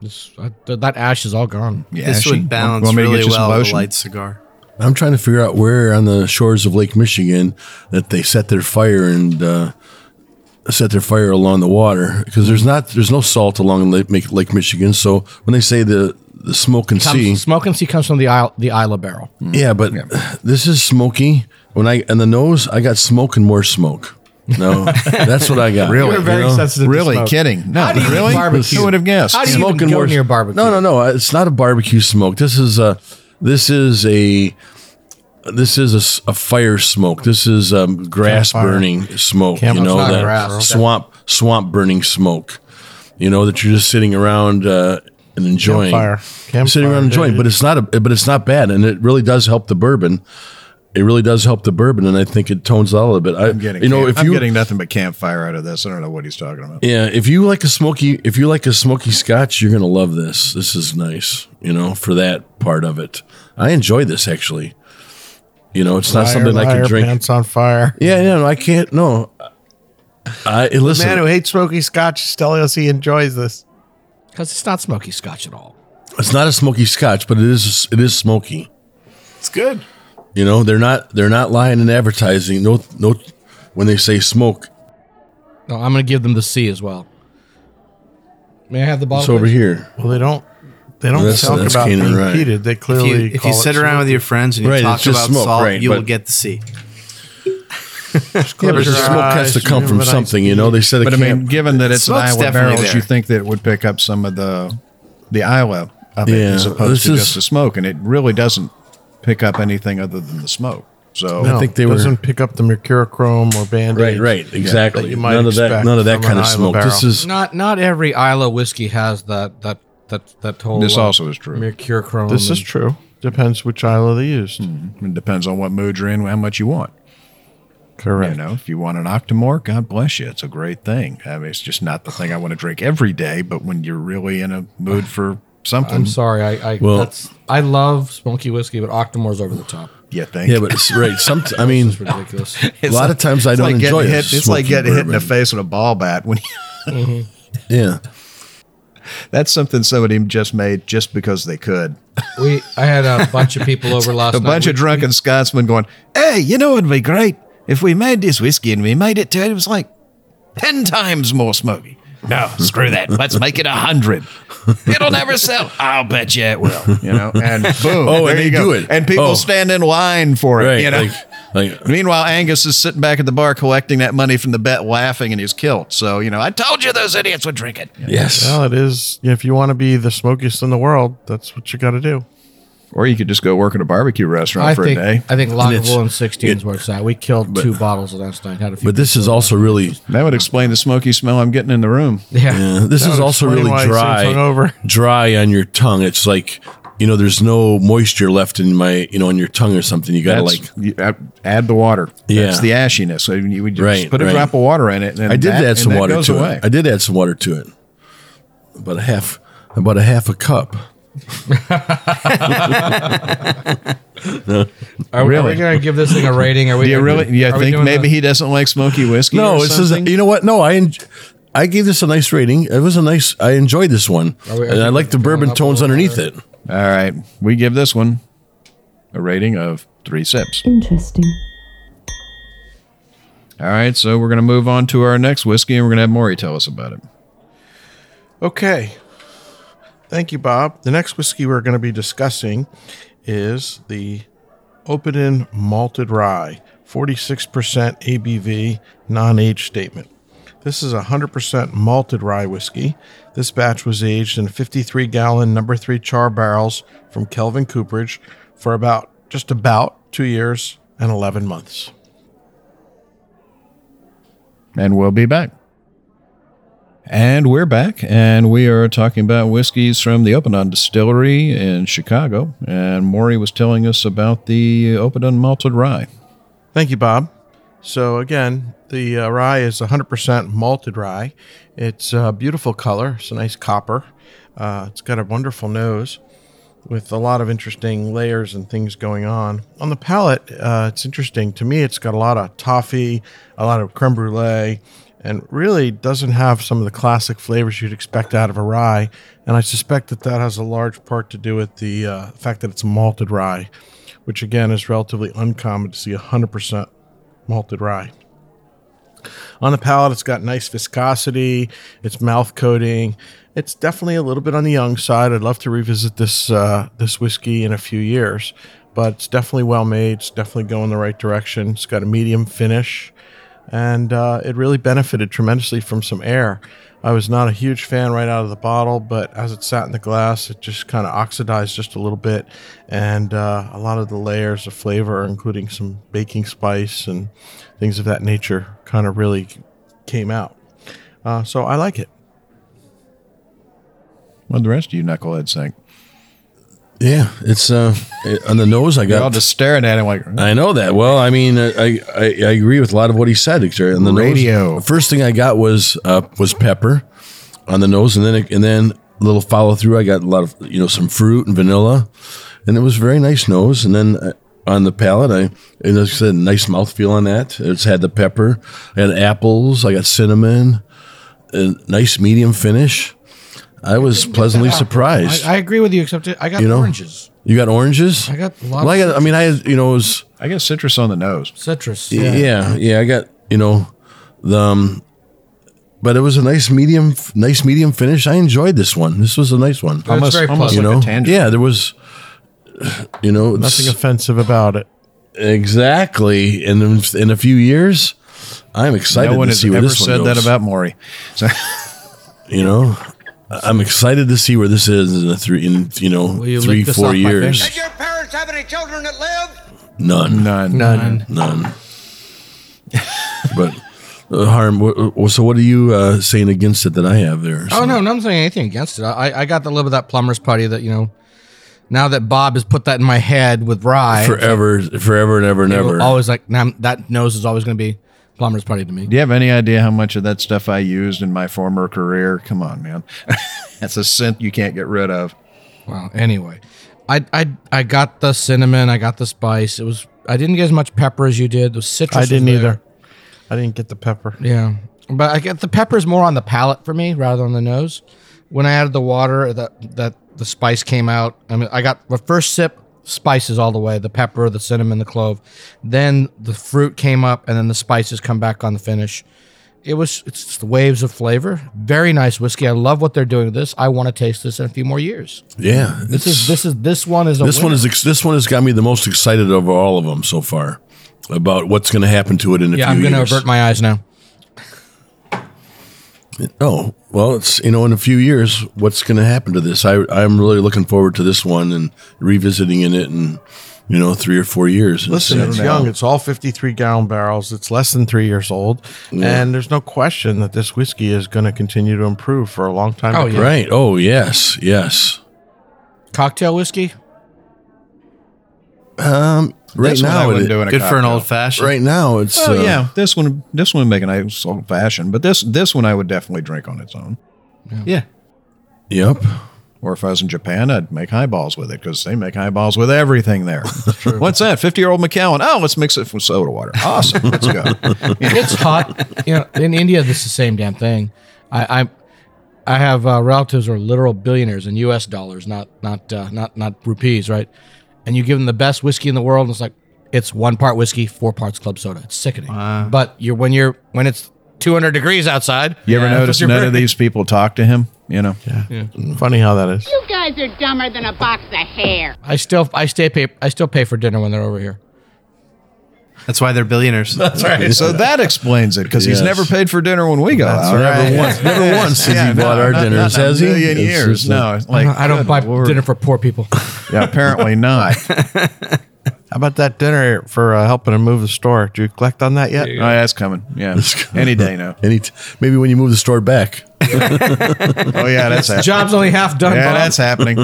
This, uh, th- that ash is all gone. yeah, This ashy. would balance Want me to get really well with a light cigar. I'm trying to figure out where on the shores of Lake Michigan that they set their fire and uh, set their fire along the water because there's not there's no salt along Lake, Lake Michigan. So when they say the the smoke and Comes, sea, smoke and sea comes from the Isle, the Islay barrel. Mm. yeah, but this is smoky. When I and the nose, I got smoke and more smoke. No, that's what I got. Really? You're very You know? sensitive. to Really smoke. kidding? No, How do you really? barbecue? Who would have guessed? How do you smoke even and go more near barbecue? No, no, no. It's not a barbecue smoke. This is a this is a this is a, a, fire smoke. This is um, grass Campfire. burning smoke. Camp- you know that grass. swamp swamp burning smoke. You know that you're just sitting around uh, and enjoying. Campfire. Campfire, sitting around enjoying, but it's not a but it's not bad, and it really does help the bourbon. It really does help the bourbon, and I think it tones it out a little bit. I, I'm getting, you know, camp- if I'm you getting nothing but campfire out of this. I don't know what he's talking about. yeah, if you like a smoky, if you like a smoky scotch, you're gonna love this. This is nice, you know, for that part of it. I enjoy this actually. You know, it's not Liar, something I can drink. Pants on fire. Yeah, yeah, no, I can't. No, I listen. Man who hates smoky scotch is telling us he enjoys this. because it's not smoky scotch at all. it's not a smoky scotch, but it is. It is smoky. It's good. You know, they're not. They're not lying in advertising. No, no. When they say smoke, No, I'm going to give them the sea as well. May I have the bottle? it's over please? here. Well, they don't. They don't That's- talk that's about Keenan, being right. heated. They If clearly. you, if you call it sit around with your friends and you Right, talk about smoke, salt, right, you will get to see. Yeah, but the your smoke has to come from something. You know, they said it But I mean, given that it's an Smoke's Iowa definitely barrels, there. you think that it would pick up some of the the Iowa of it Yeah, as opposed to is- just the smoke, and it really doesn't pick up anything other than the smoke. So No, I think they were- doesn't pick up the mercurochrome or band Right, right, exactly. that you might none of that. None of that kind of Islay smoke. This is Not not every Islay whiskey has that that that that whole. This uh, also is true. Mercurochrome. This is true. Depends which Islay they used. it depends on what mood you're in, how much you want. Correct. You know, if you want an Octomore, God bless you. It's a great thing. I mean, it's just not the thing I want to drink every day, but when you're really in a mood for something, I'm sorry. I I Well- that's I love smoky whiskey, but Octomore's over the top. Yeah, think? yeah, but it's right. Some. I mean, It's ridiculous. a lot of times I don't like enjoy getting a. It's like smoky getting hit in the face with a ball bat. When you, Yeah. That's something somebody just made just because they could. we I had a bunch of people over last a night. bunch We- of drunken Scotsmen going, "Hey, you know it'd be great if we made this whiskey and we made it to it. It was like ten times more smoky." No, screw that. Let's make it a hundred. It'll never sell. I'll bet you it will. You know, and boom. Oh, there and you they go. do it. and people Oh. stand in line for it. Right. You know, Like Like, Meanwhile, Angus is sitting back at the bar collecting that money from the bet, laughing, and he's killed. So, you know, I told you those idiots would drink it. yes. Well, it is. If you want to be the smokiest in the world, that's what you got to do. Or you could just go work at a barbecue restaurant I for think a day. I think it's- Lagavulin and 16 is where it's at. We killed two bottles last night. Had a few. But this is also really, That would explain the smoky smell I'm getting in the room. yeah. yeah, this That is also really dry, seems hungover. dry on your tongue. It's like, you know, there's no moisture left in my, you know, in your tongue or something. You got to That's, like, you add, add the water. Yeah. That's the ashiness. So you would just Right, put a right. drop of water in it. And I did that, add some water to away. it. I did add some water to it. About a half, about a half a cup. Are, we- are Really? we going to give this thing a rating? Are we? Do you really? You are we think maybe the- he doesn't like smoky whiskey? No, or this is something? you know what? No, I en- I gave this a nice rating. It was a nice. I enjoyed this one, oh, Are we- and I like the bourbon up tones a uh, underneath it. All right, we give this one a rating of three sips. Interesting. All right, so we're going to move on to our next whiskey, and we're going to have Maury tell us about it. Okay. Thank you, Bob. The next whiskey we're going to be discussing is the Oppidan Malted Rye, 46% ABV, non age statement. This is a 100% malted rye whiskey. This batch was aged in 53 gallon number three char barrels from Kelvin Cooperage for about just about two years and 11 months. And we'll be back. And we're back, and we are talking about whiskeys from the Oppidan Distillery in Chicago. And Maury was telling us about the Oppidan Malted Rye. Thank you, Bob. So again, the uh, rye is 100% malted rye. It's a beautiful color. It's a nice copper. Uh, it's got a wonderful nose with a lot of interesting layers and things going on. On the palate, uh, it's interesting. To me, it's got a lot of toffee, a lot of creme brulee, and really doesn't have some of the classic flavors you'd expect out of a rye. And I suspect that that has a large part to do with the uh, fact that it's malted rye, which again is relatively uncommon to see 100% malted rye. On the palate, it's got nice viscosity. It's mouth coating. It's definitely a little bit on the young side. I'd love to revisit this uh, this whiskey in a few years, but it's definitely well made. It's definitely going the right direction. It's got a medium finish, and uh, it really benefited tremendously from some air. I was not a huge fan right out of the bottle, but as it sat in the glass, it just kind of oxidized just a little bit, and uh, a lot of the layers of flavor, including some baking spice and things of that nature, kind of really came out. Uh, so I like it. What the rest of you knuckleheads think? Yeah, it's uh on the nose. I You're all got. just staring at him like, I know that. Well, I mean, I, I I agree with a lot of what he said. On the Radio. Nose, the first thing I got was uh was pepper on the nose, and then it, and then a little follow through. I got a lot of you know some fruit and vanilla, and it was a very nice nose. And then uh, on the palate, I and like I said, nice mouthfeel on that. It's had the pepper, I had apples, I got cinnamon, a nice medium finish. I was pleasantly surprised. I, I agree with you, except I got You know? oranges, you got oranges. I got a lot Well, I of got. I mean, I had you know it was. I get citrus on the nose. citrus. Yeah. yeah, I got you know the, um, but it was a nice medium, nice medium finish. I enjoyed this one. This was a nice one. Almost- very almost you know, a tangerine. yeah, there was, you know, it's- Nothing offensive about it. exactly. And in, in a few years, I'm excited no one to has see where ever this one said that goes. about Maury. So, you know. I'm excited to see where this is in a three, in you know, Will you three, lick this four my years. fingers? your parents have any children that live? None, none. None. none. but uh, harm. wh- wh- So, what are you uh, saying against it that I have there? Oh no, no, I'm saying anything against it. I, I got the love of that plumber's putty that you know. Now that Bob has put that in my head with rye, forever, forever and ever and ever. always like now that nose is always going to be plumber's party to me. Do you have any idea how much of that stuff I used in my former career? Come on, man. That's a scent you can't get rid of. Well, anyway, I I I got the cinnamon, I got the spice. It was I didn't get as much pepper as you did. The citrus. I didn't there. either. I didn't get the pepper. Yeah, but I get the pepper is more on the palate for me rather than the nose. When I added the water, that that the spice came out. I mean, I got the first sip spices all the way: the pepper, the cinnamon, the clove. Then the fruit came up, and then the spices come back on the finish. It was it's just waves of flavor. Very nice whiskey. I love what they're doing with this. I want to taste this in a few more years. yeah, This is this is this one is a this one is this one has got me the most excited of all of them so far. about what's going to happen to it in a Yeah, few I'm going to avert my eyes now. Oh, well, it's you know, in a few years, what's going to happen to this? I I'm really looking forward to this one and revisiting in it in you know three or four years. Listen, it's young. It's all 53 gallon barrels. It's less than three years old. And there's no question that this whiskey is going to continue to improve for a long time. Oh, to yeah. come. right. Oh yes, yes. Cocktail whiskey? Um, right This one I now, wouldn't it, do in a Good for an old fashioned. right now, it's Oh uh, yeah, this one this one would make a nice old fashioned, but this this one I would definitely drink on its own. Yeah. Yep. Or if I was in Japan, I'd make highballs with it because they make highballs with everything there. What's that? Fifty year old Macallan. Oh, let's mix it with soda water. Awesome. Let's go. It's hot. you know, in India, this is the same damn thing. I I, I have uh, relatives who are literal billionaires in U.S. dollars, not not uh, not not rupees, right? And you give them the best whiskey in the world, and it's like it's one part whiskey, four parts club soda. It's sickening. But you're when you're when it's 200 degrees outside. You ever notice none of these people talk to him? You know. yeah. Funny how that is. You guys are dumber than a box of hair. I still I stay pay I still pay for dinner when they're over here. That's why they're billionaires. That's right. So that explains it because he's never paid for dinner when we go out. Never once. Never once has Yeah, he bought no, our not- dinners, not in a has he? million years. just, no, it's like I don't good buy Lord. dinner for poor people. Yeah, apparently not. How about that dinner for uh, helping him move the store? Did you collect on that yet? Oh, that's coming. Yeah, any day now. Any t- maybe when you move the store back. Oh yeah, that's happening. Job's only half done. yeah, Bob. that's happening.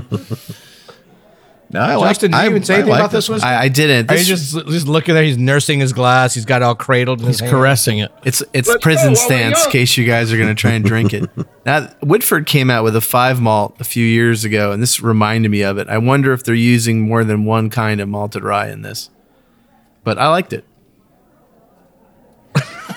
No, I like. Justin, did you I, even say I anything like about this one? I, I didn't. Are you just just looking there? He's nursing his glass. He's got it all cradled. In He's his hand. caressing it. It's it's prison stance in case you guys are going to try and drink it. Now, Woodford came out with a five malt a few years ago, and this reminded me of it. I wonder if they're using more than one kind of malted rye in this. But I liked it.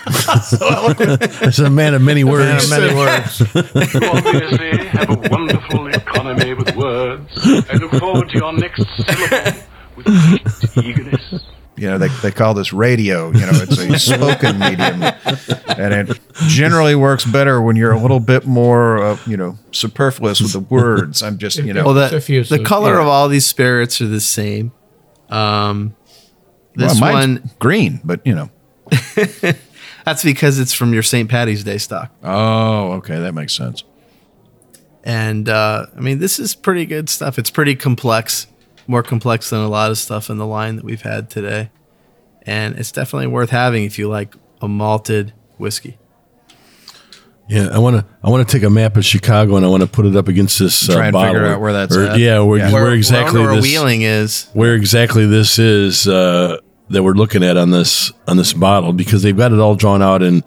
It's a man of many words. many words. You obviously have a wonderful economy with words. I look forward to your next syllable with great eagerness. You know, they, they call this radio. You know, it's a spoken medium, and it generally works better when you're a little bit more, uh, you know, superfluous with the words. I'm just, you know, Well, It's the, color yeah. of all these spirits are the same. Um, well, this mine's one, green, but you know. that's because it's from your St. Patty's Day stock. Oh, okay, that makes sense. And uh, I mean, this is pretty good stuff. It's pretty complex, more complex than a lot of stuff in the line that we've had today. And it's definitely worth having if you like a malted whiskey. Yeah, I want to. I want to take a map of Chicago and I want to put it up against this. Uh, Try and bottle. figure out where that's Or- at. Yeah, where, Yeah. where exactly where this, Wheeling is. where exactly this is uh, that we're looking at on this on this bottle because they've got it all drawn out in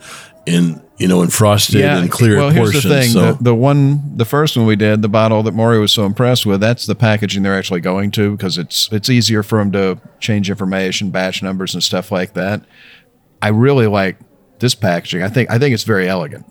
in you know in frosted and clear well, portions. here's the thing: so the, the one, the first one we did, the bottle that Maury was so impressed with, that's the packaging they're actually going to because it's it's easier for them to change information, batch numbers, and stuff like that. I really like this packaging. I think I think it's very elegant.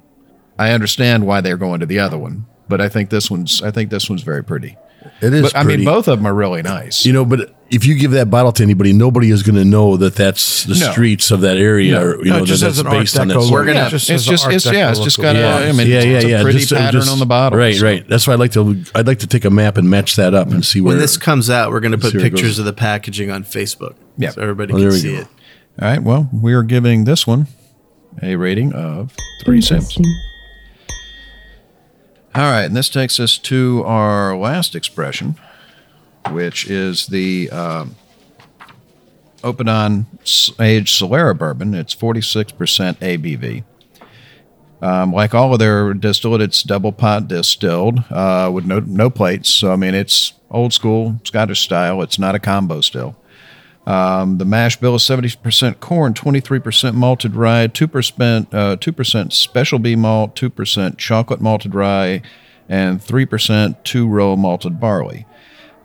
I understand why they're going to the other one, but I think this one's I think this one's very pretty. It is. But I mean, both of them are really nice. You know, but if you give that bottle to anybody, nobody is going to know that that's the No. streets of that area. No. Or, you No, know, it just that has that's an Art based on that. Deco sort We're of- gonna- look. Just it's has an just Art it's yeah, Deco it's just look got to a. it. I mean, yeah, yeah, it's yeah. a pretty just- uh, pattern just- on the bottle. Right, so. right. That's why I'd like to. I'd like to take a map and match that up and see where When this comes out, we're going to put see where it pictures goes. of the packaging on Facebook. Yeah. So everybody Oh, can we see go. it. All right. Well, we are giving this one a rating of three sips. All right, and this takes us to our last expression, which is the um, Oppidan Age Solera bourbon. It's 46% ABV. Um, like all of their distillate, it's double pot distilled uh, with no no plates. So I mean, it's old school Scottish style. It's not a combo still. Um, the mash bill is 70% corn, 23% malted rye, 2% uh, 2% Special B malt, 2% chocolate malted rye, and 3% two row malted barley.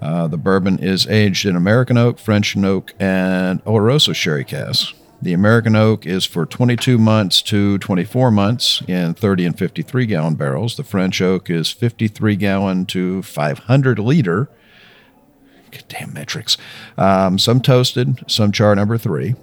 Uh, the bourbon is aged in American oak, French oak, and Oloroso sherry casks. The American oak is for 22 months to 24 months in 30 and 53 gallon barrels. The French oak is 53 gallon to 500 liter. Damn metrics. Um, some toasted, some char number three.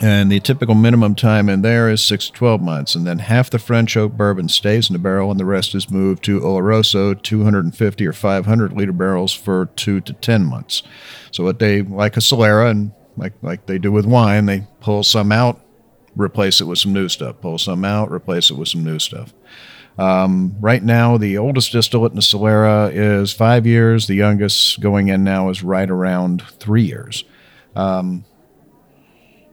And the typical minimum time in there is six to 12 months. And then half the French oak bourbon stays in the barrel, and the rest is moved to Oloroso 250 or 500 liter barrels for two to 10 months. So, what they like a Solera, and like like they do with wine. They pull some out, replace it with some new stuff. Pull some out, replace it with some new stuff. Um, right now, the oldest distillate in the Solera is five years. The youngest going in now is right around three years. Um,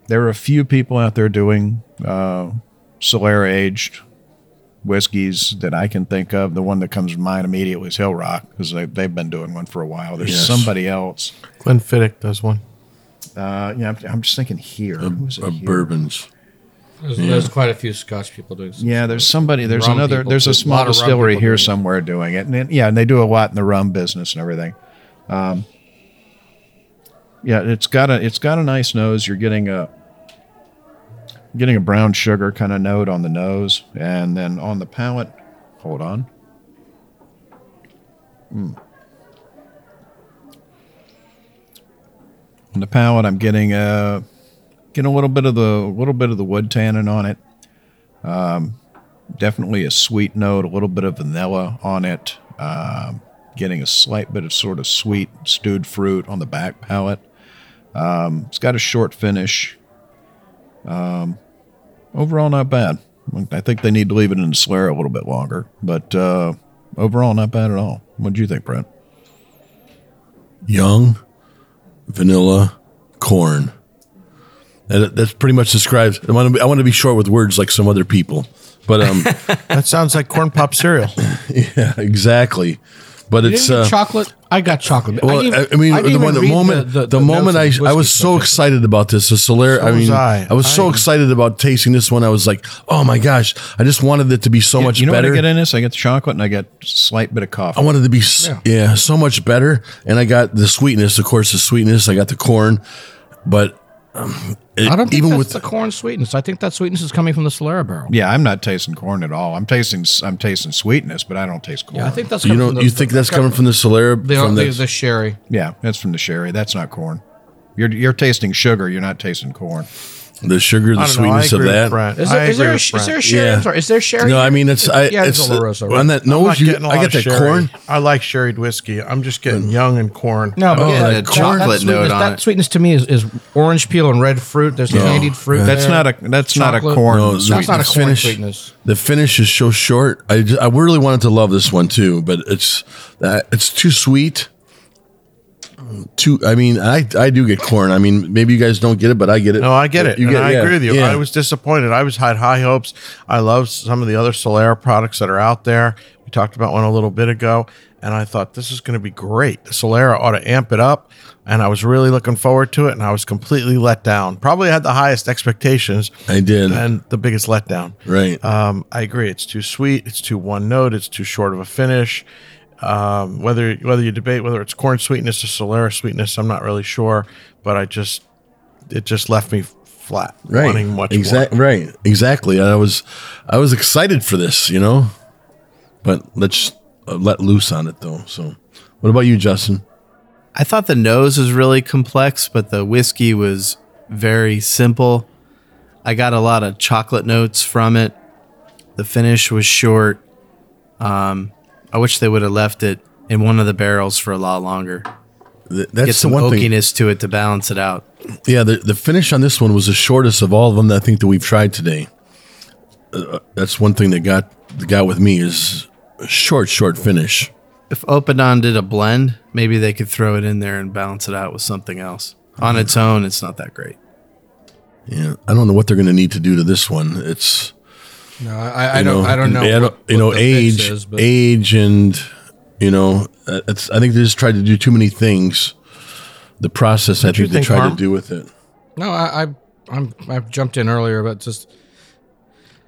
there are a few people out there doing uh, Solera aged whiskeys that I can think of. The one that comes to mind immediately is Hillrock because they, they've been doing one for a while. There's Yes. somebody else. Glenfiddich does one. Uh, yeah, I'm, I'm just thinking here. Who's it Uh, here? bourbons. There's, there's quite a few Scotch people doing. some- Yeah, there's somebody. There's another. There's a A small rum distillery here doing it. somewhere doing it, and then, yeah, and they do a lot in the rum business and everything. Um, yeah, it's got a it's got a nice nose. You're getting a getting a brown sugar kind of note on the nose, and then on the palate. Hold on. Mm. On the palate, I'm getting a getting a little bit of the little bit of the wood tannin on it. Um, definitely a sweet note, a little bit of vanilla on it. Um, getting a slight bit of sort of sweet stewed fruit on the back palate. Um, it's got a short finish. Um, overall, not bad. I think they need to leave it in the Solera a little bit longer, but uh, overall, not bad at all. What do you think, Brent? Young, vanilla, corn. That, that's pretty much describes. I want to. Be, I want to be short with words like some other people, but um, That sounds like corn pop cereal. yeah, exactly. But You it's didn't get uh, chocolate. I got chocolate. Well, I, I mean, didn't the, one, the moment, the, the moment I, I was so excited about this, the Solera. I mean, was I. was so I- excited about tasting this one. I was like, oh my gosh, I just wanted it to be so much you know better. what I get in this? I get the chocolate and I get a slight bit of coffee. I wanted to be, s yeah. so much better. And I got the sweetness, of course, the sweetness. I got the corn, but um, it- I don't think even that's with the corn sweetness. I think that sweetness is coming from the Solera barrel. Yeah, I'm not tasting corn at all. I'm tasting I'm tasting sweetness, but I don't taste corn. Yeah, I think that's you coming know, from the, you think that's coming from the Solera? the, from the, the, the sherry. yeah, that's from the sherry. That's not corn. You're you're tasting sugar. You're not tasting corn. The sugar, the I don't know. Sweetness of agree with that. Brent. Is I there, is there, a, is there a sherry? Yeah. I'm sorry. Is there sherry? No, I mean it's I. yeah, it's it's the- Oloroso. on Right? that I'm nose. You, getting a I lot get that sherry. corn. I like sherried whiskey. I'm just getting young and corn. No, but Oh, yeah, that that, chocolate that note on that it. sweetness to me is, is orange peel and red fruit. There's candied fruit. That's not a that's not a corn. No, That's not a corn finish- sweetness. The finish is so short. I, just, I really wanted to love this one too, but it's uh, it's too sweet. Too. I mean, I I do get corn. I mean, maybe you guys don't get it, but I get it. No, I get it. You get- I yeah, agree with you. yeah. I was disappointed. I was had high hopes. I love some of the other Solera products that are out there. We talked about one a little bit ago, and I thought this is going to be great. Solera ought to amp it up, and I was really looking forward to it, and I was completely let down. Probably had the highest expectations I did. and the biggest letdown. Right. Um, I agree. It's too sweet. It's too one note. It's too short of a finish. Um, whether whether you debate whether it's corn sweetness or Solera sweetness, I'm not really sure. But I just it just left me flat, right. wanting much exact, more. Right. Exactly. I was I was excited for this, you know, but let's uh, let loose on it though. So, what about you, Justin? I thought the nose was really complex, but the whiskey was very simple. I got a lot of chocolate notes from it. The finish was short. Um, I wish they would have left it in one of the barrels for a lot longer. Th- Get That's the some one thing. oakiness to it to balance it out. Yeah, the, the finish on this one was the shortest of all of them that I think that we've tried today. Uh, that's one thing that got that got with me is a short, short finish. If Oppidan did a blend, maybe they could throw it in there and balance it out with something else. On its own, it's not that great. Yeah, I don't know what they're going to need to do to this one. It's No, I, I don't. I don't know. I don't- what- you know, age, is, age, and you know, uh, it's. I think they just tried to do too many things. The process, I Don't think they think, tried Harm? to do with it. No, I, I I'm I jumped in earlier, but just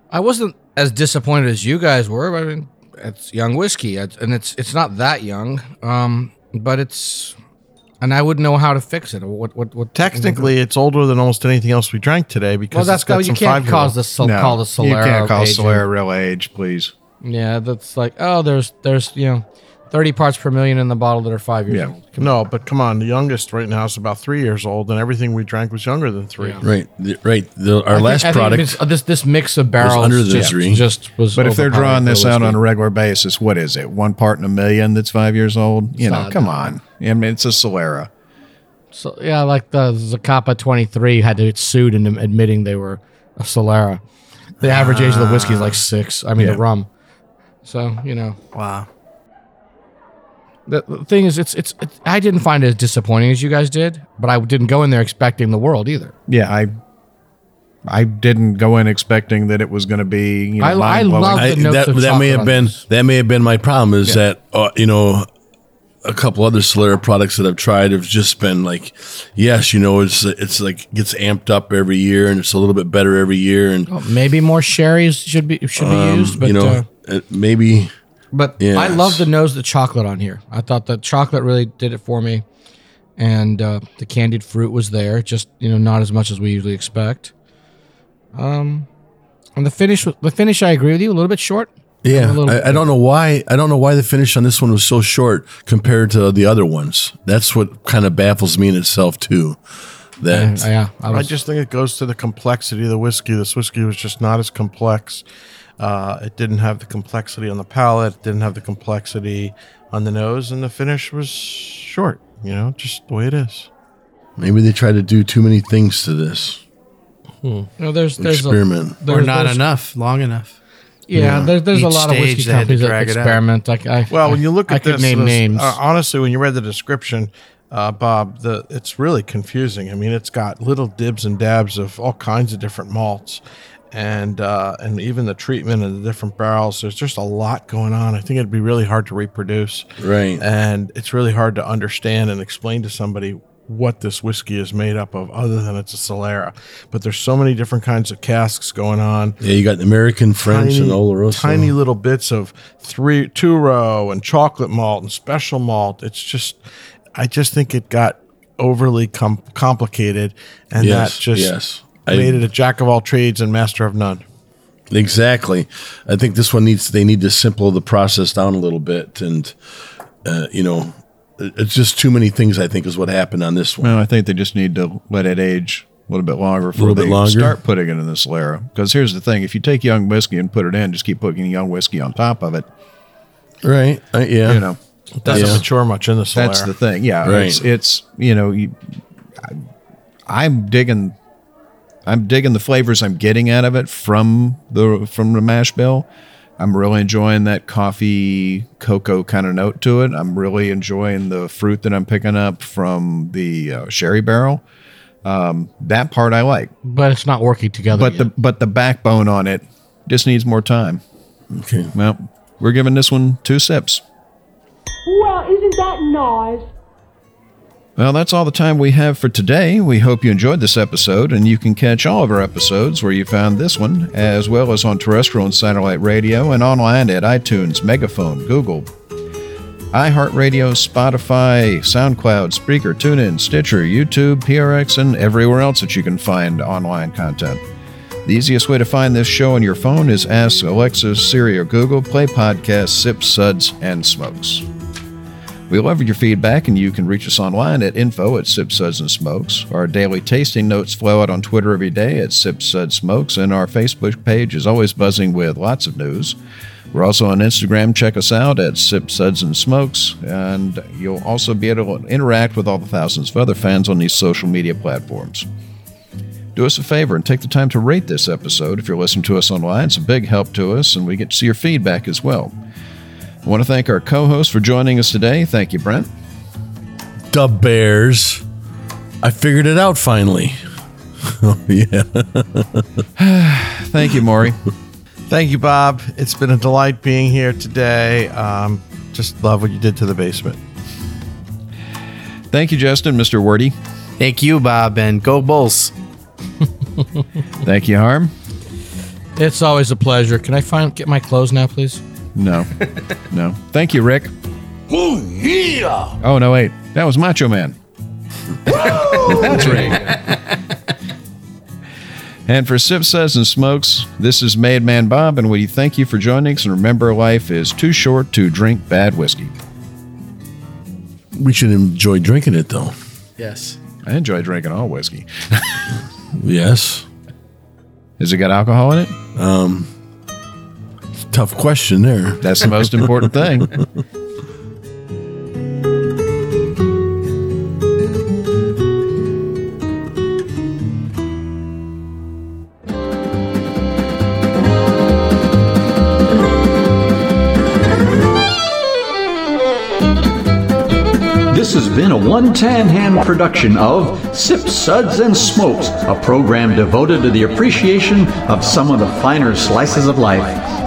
I wasn't as disappointed as you guys were. But I mean, it's young whiskey, and it's it's not that young, um, but it's and I wouldn't know how to fix it. What what what? Technically, it's older than almost anything else we drank today because well, that's it's got you some can't cause the sol- No, call the Solera. you can't call. Solera real age, please. Yeah, that's like oh, there's there's you know, thirty parts per million in the bottle that are five years Yeah. old. No, but come on, the youngest right now is about three years old, and everything we drank was younger than three. Right, the, right. The, our I last think product. it's- uh, this this mix of barrels under the just, three. just was. But if they're drawing this out on a regular basis, what is it? One part in a million that's five years old? You know, not come on. I mean, it's a Solera. So yeah, like the Zacapa 23 had to get sued in admitting they were a Solera. The average age of the whiskey is like six. I mean, Yeah. the rum. So you know, Wow. The, the thing is, it's, it's it's I didn't find it as disappointing as you guys did, but I didn't go in there expecting the world either. Yeah, I I didn't go in expecting that it was going to be. You know, I- I mind-blowing. love I, the notes that of that may have been this. that may have been my problem is that uh, you know a couple other Solera products that I've tried have just been like yes you know it's it's like gets amped up every year and it's a little bit better every year and Oh, maybe more sherries should be should be um, used, but you know uh, maybe But I love the nose the chocolate on here. I thought the chocolate really did it for me, and uh, the candied fruit was there, just you know not as much as we usually expect. Um, and the finish, the finish, I agree with you, a little bit short. yeah A little- I, I don't know why I don't know why the finish on this one was so short compared to the other ones that's what kind of baffles me in itself too that Uh, yeah, I I just think it goes to the complexity of the whiskey. This whiskey was just not as complex. Uh, it didn't have the complexity on the palate. It didn't have the complexity on the nose, and the finish was short. You know, just the way it is. maybe they try to do too many things to this you know, there's there's a, experiment Or not there's- enough, long enough. Yeah, there's there's a lot of whiskey they had to companies that drag it out. experiment. Like I, Well, when you look I at could this, name this- names. uh, honestly, when you read the description, uh, Bob, the it's really confusing. I mean, it's got little dibs and dabs of all kinds of different malts, and uh, and even the treatment of the different barrels. There's just a lot going on. I think it'd be really hard to reproduce, Right. And it's really hard to understand and explain to somebody what this whiskey is made up of, other than it's a Solera. But there's so many different kinds of casks going on yeah you got American French and Oloroso tiny little bits of three two row and chocolate malt and special malt. It's just, I just think it got overly com- complicated, and Yes, that just yes. I- made it a jack of all trades and master of none. Exactly. I think this one needs they need to simple the process down a little bit, and uh, you know, it's just too many things. I think is what happened on this one. Well, I think they just need to let it age a little bit longer before Little they bit longer? start putting it in the Solera. Because here's the thing: if you take young whiskey and put it in, just keep putting young whiskey on top of it. Right? Uh, yeah. You know, It doesn't Yeah. mature much in the Solera. that's the thing. Yeah, Right. it's it's you know, you, I, I'm digging, I'm digging the flavors I'm getting out of it from the from the mash bill. I'm really enjoying that coffee cocoa kind of note to it. I'm really enjoying the fruit that I'm picking up from the uh, sherry barrel. Um, that part I like. but it's not working together. but yet. the but the backbone on it just needs more time. Okay. Well, we're giving this one two sips. Well, isn't that nice? Well, that's all the time we have for today. We hope you enjoyed this episode, and you can catch all of our episodes where you found this one, as well as on terrestrial and satellite radio and online at iTunes, Megaphone, Google, iHeartRadio, Spotify, SoundCloud, Spreaker, TuneIn, Stitcher, YouTube, PRX, and everywhere else that you can find online content. The easiest way to find this show on your phone is ask Alexa, Siri, or Google, play podcasts, Sips, Suds, and Smokes. We love your feedback, and you can reach us online at info at Sips Suds and Smokes. Our daily tasting notes flow out on Twitter every day at Sips Suds Smokes, and our Facebook page is always buzzing with lots of news. We're also on Instagram. Check us out at Sips Suds and Smokes, and you'll also be able to interact with all the thousands of other fans on these social media platforms. Do us a favor and take the time to rate this episode if you're listening to us online. It's a big help to us, and we get to see your feedback as well. I want to thank our co host for joining us today. Thank you, Brent. The Bears. I figured it out finally. oh yeah. Thank you, Maury. Thank you, Bob. It's been a delight being here today. Um, just love what you did to the basement. Thank you, Justin, Mr. Wordy. Thank you, Bob, and go Bulls. Thank you, Harm. it's always a pleasure. Can I find get my clothes now, please? No, no. Thank you, Rick. Oh, yeah! Oh, no, wait. That was Macho Man. That's right. and for Sips Suds and Smokes, this is Made Man Bob, and we thank you for joining us. And remember, life is too short to drink bad whiskey. We should enjoy drinking it though. Yes. I enjoy drinking all whiskey. Yes. Has it got alcohol in it? Um tough question there. That's the most important thing. This has been a one tan hand production of Sips Suds and Smokes, a program devoted to the appreciation of some of the finer slices of life.